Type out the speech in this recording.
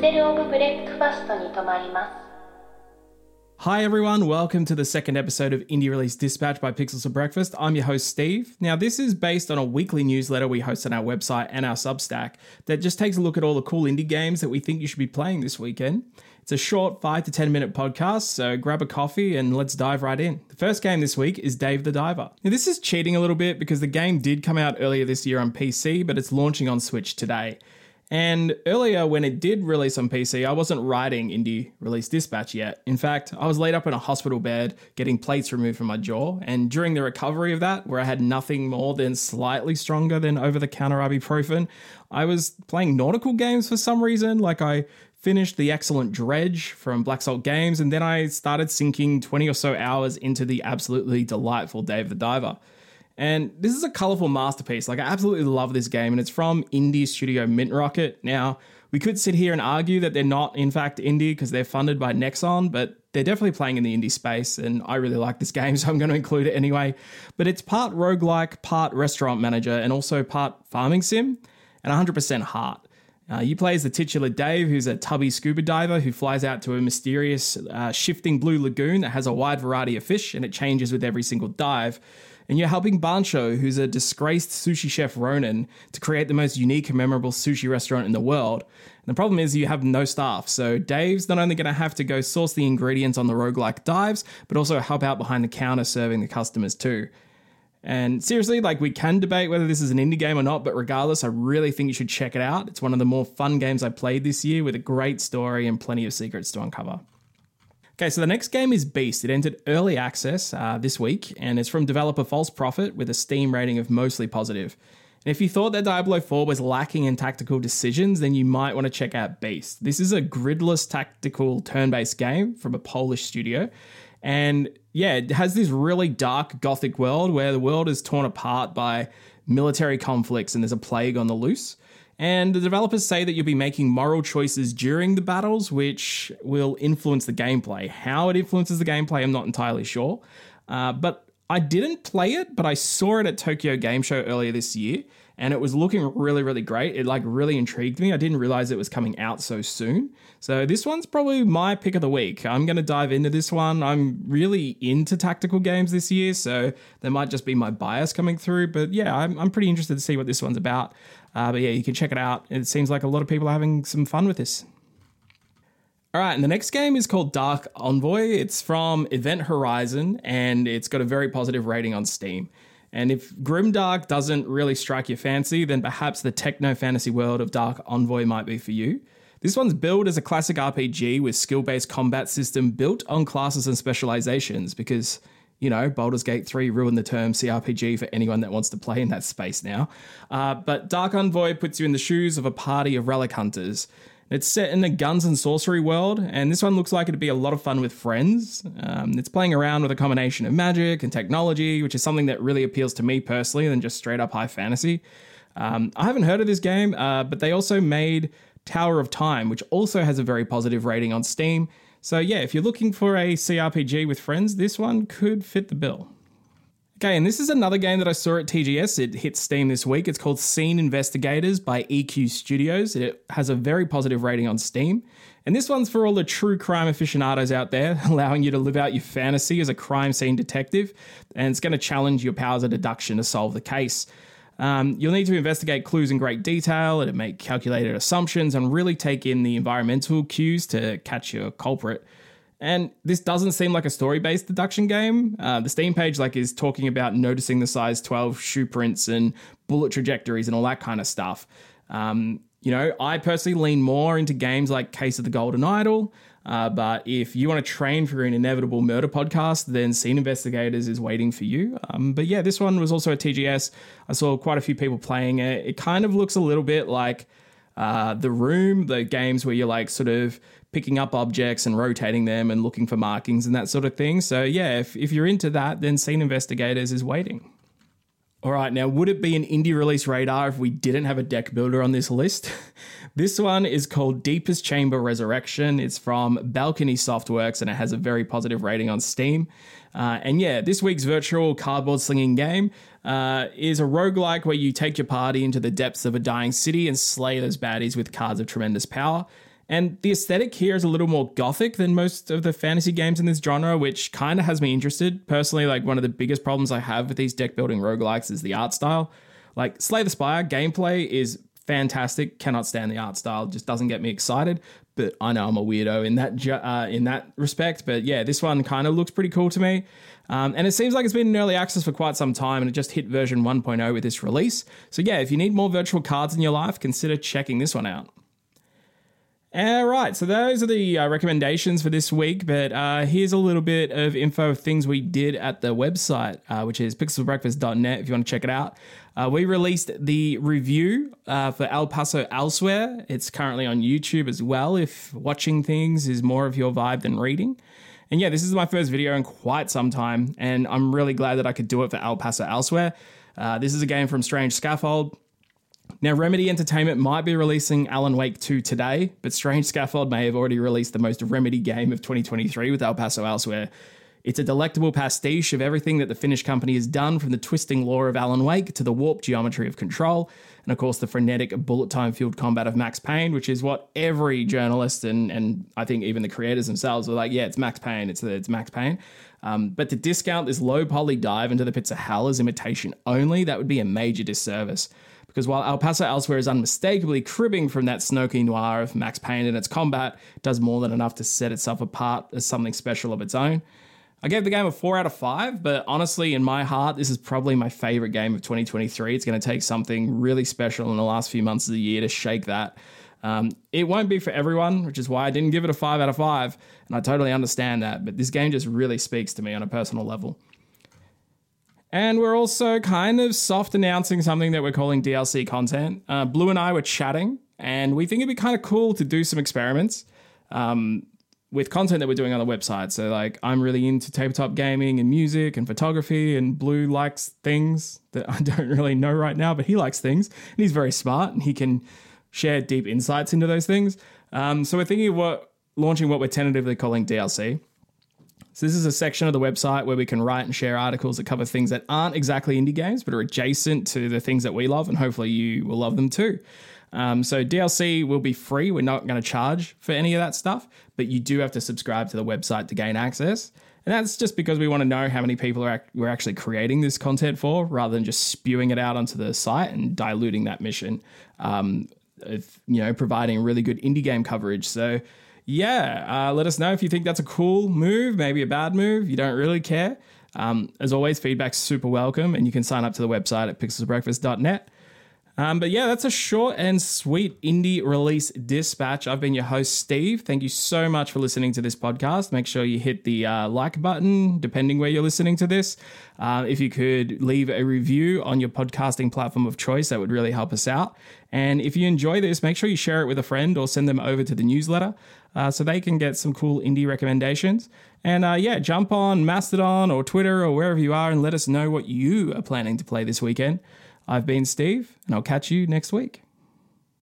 セル・オブ・ブレックファストに泊まります Hi everyone, welcome to the second episode of Indie Release Dispatch by Pixels for Breakfast. I'm your host Steve. Now this is based on a weekly newsletter we host on our website and our Substack that just takes a look at all the cool indie games that we think you should be playing this weekend. It's a short 5 to 10 minute podcast, so grab a coffee and let's dive right in. The first game this week is Dave the Diver. Now this is cheating a little bit because the game did come out earlier this year on PC, but it's launching on Switch today. And earlier, when it did release on PC, I wasn't writing Indie Release Dispatch yet. In fact, I was laid up in a hospital bed getting plates removed from my jaw. And during the recovery of that, where I had nothing more than slightly stronger than over the counter ibuprofen, I was playing nautical games for some reason. Like I finished the excellent Dredge from Black Salt Games, and then I started sinking 20 or so hours into the absolutely delightful Dave the Diver. And this is a colorful masterpiece. Like, I absolutely love this game, and it's from indie studio Mint Rocket. Now, we could sit here and argue that they're not, in fact, indie because they're funded by Nexon, but they're definitely playing in the indie space, and I really like this game, so I'm going to include it anyway. But it's part roguelike, part restaurant manager, and also part farming sim, and 100% heart. Uh, you play as the titular Dave, who's a tubby scuba diver who flies out to a mysterious, uh, shifting blue lagoon that has a wide variety of fish, and it changes with every single dive and you're helping Bancho, who's a disgraced sushi chef Ronin, to create the most unique and memorable sushi restaurant in the world. And the problem is you have no staff, so Dave's not only going to have to go source the ingredients on the roguelike dives, but also help out behind the counter serving the customers too. And seriously, like we can debate whether this is an indie game or not, but regardless, I really think you should check it out. It's one of the more fun games I played this year with a great story and plenty of secrets to uncover. Okay, so the next game is Beast. It entered early access uh, this week and it's from developer False Prophet with a Steam rating of mostly positive. And if you thought that Diablo 4 was lacking in tactical decisions, then you might want to check out Beast. This is a gridless tactical turn based game from a Polish studio. And yeah, it has this really dark gothic world where the world is torn apart by military conflicts and there's a plague on the loose. And the developers say that you'll be making moral choices during the battles, which will influence the gameplay. How it influences the gameplay, I'm not entirely sure. Uh, but I didn't play it, but I saw it at Tokyo Game Show earlier this year, and it was looking really, really great. It like really intrigued me. I didn't realize it was coming out so soon. So this one's probably my pick of the week. I'm to dive into this one. I'm really into tactical games this year, so there might just be my bias coming through. But yeah, I'm, I'm pretty interested to see what this one's about. Uh, but yeah, you can check it out. It seems like a lot of people are having some fun with this. All right, and the next game is called Dark Envoy. It's from Event Horizon, and it's got a very positive rating on Steam. And if Grimdark doesn't really strike your fancy, then perhaps the techno fantasy world of Dark Envoy might be for you. This one's billed as a classic RPG with skill based combat system built on classes and specializations because you know, Baldur's Gate 3 ruined the term CRPG for anyone that wants to play in that space now. Uh, but Dark Envoy puts you in the shoes of a party of relic hunters. It's set in a guns and sorcery world, and this one looks like it'd be a lot of fun with friends. Um, it's playing around with a combination of magic and technology, which is something that really appeals to me personally than just straight up high fantasy. Um, I haven't heard of this game, uh, but they also made Tower of Time, which also has a very positive rating on Steam. So, yeah, if you're looking for a CRPG with friends, this one could fit the bill. Okay, and this is another game that I saw at TGS. It hit Steam this week. It's called Scene Investigators by EQ Studios. It has a very positive rating on Steam. And this one's for all the true crime aficionados out there, allowing you to live out your fantasy as a crime scene detective. And it's going to challenge your powers of deduction to solve the case. Um, you'll need to investigate clues in great detail and make calculated assumptions and really take in the environmental cues to catch your culprit. And this doesn't seem like a story-based deduction game. Uh, the Steam page like is talking about noticing the size 12 shoe prints and bullet trajectories and all that kind of stuff. Um, you know, I personally lean more into games like Case of the Golden Idol, uh, but if you want to train for an inevitable murder podcast, then Scene Investigators is waiting for you. Um, but yeah, this one was also a TGS. I saw quite a few people playing it. It kind of looks a little bit like uh, The Room, the games where you're like sort of picking up objects and rotating them and looking for markings and that sort of thing. So yeah, if, if you're into that, then Scene Investigators is waiting. All right, now would it be an indie release radar if we didn't have a deck builder on this list? this one is called Deepest Chamber Resurrection. It's from Balcony Softworks and it has a very positive rating on Steam. Uh, and yeah, this week's virtual cardboard slinging game uh, is a roguelike where you take your party into the depths of a dying city and slay those baddies with cards of tremendous power. And the aesthetic here is a little more gothic than most of the fantasy games in this genre, which kind of has me interested. Personally, like one of the biggest problems I have with these deck building roguelikes is the art style. Like Slay the Spire, gameplay is fantastic. Cannot stand the art style; just doesn't get me excited. But I know I'm a weirdo in that uh, in that respect. But yeah, this one kind of looks pretty cool to me. Um, and it seems like it's been in early access for quite some time, and it just hit version 1.0 with this release. So yeah, if you need more virtual cards in your life, consider checking this one out. All right, so those are the uh, recommendations for this week, but uh, here's a little bit of info of things we did at the website, uh, which is pixelsbreakfast.net if you want to check it out. Uh, we released the review uh, for El Paso Elsewhere. It's currently on YouTube as well if watching things is more of your vibe than reading. And yeah, this is my first video in quite some time, and I'm really glad that I could do it for El Paso Elsewhere. Uh, this is a game from Strange Scaffold. Now, Remedy Entertainment might be releasing Alan Wake 2 today, but Strange Scaffold may have already released the most Remedy game of 2023 with El Paso Elsewhere. It's a delectable pastiche of everything that the Finnish company has done, from the twisting lore of Alan Wake to the warped geometry of Control, and of course the frenetic bullet time fueled combat of Max Payne, which is what every journalist and and I think even the creators themselves were like, yeah, it's Max Payne, it's it's Max Payne. Um, but to discount this low poly dive into the pits of hell as imitation only, that would be a major disservice because while El Paso Elsewhere is unmistakably cribbing from that smoky noir of Max Payne and its combat, does more than enough to set itself apart as something special of its own. I gave the game a 4 out of 5, but honestly, in my heart, this is probably my favorite game of 2023. It's going to take something really special in the last few months of the year to shake that. Um, it won't be for everyone, which is why I didn't give it a 5 out of 5, and I totally understand that, but this game just really speaks to me on a personal level. And we're also kind of soft announcing something that we're calling DLC content. Uh, Blue and I were chatting, and we think it'd be kind of cool to do some experiments um, with content that we're doing on the website. So, like, I'm really into tabletop gaming and music and photography, and Blue likes things that I don't really know right now, but he likes things, and he's very smart, and he can share deep insights into those things. Um, so, we're thinking of what launching what we're tentatively calling DLC. So this is a section of the website where we can write and share articles that cover things that aren't exactly indie games, but are adjacent to the things that we love, and hopefully you will love them too. Um, so DLC will be free. We're not going to charge for any of that stuff, but you do have to subscribe to the website to gain access. And that's just because we want to know how many people are we're actually creating this content for, rather than just spewing it out onto the site and diluting that mission. Um, of, you know, providing really good indie game coverage. So yeah, uh, let us know if you think that's a cool move, maybe a bad move. You don't really care. Um, as always, feedback's super welcome, and you can sign up to the website at pixelsbreakfast.net. Um, but yeah, that's a short and sweet indie release dispatch. I've been your host, Steve. Thank you so much for listening to this podcast. Make sure you hit the uh, like button, depending where you're listening to this. Uh, if you could leave a review on your podcasting platform of choice, that would really help us out. And if you enjoy this, make sure you share it with a friend or send them over to the newsletter uh, so they can get some cool indie recommendations. And uh, yeah, jump on Mastodon or Twitter or wherever you are and let us know what you are planning to play this weekend. I've been Steve, and I'll catch you next week.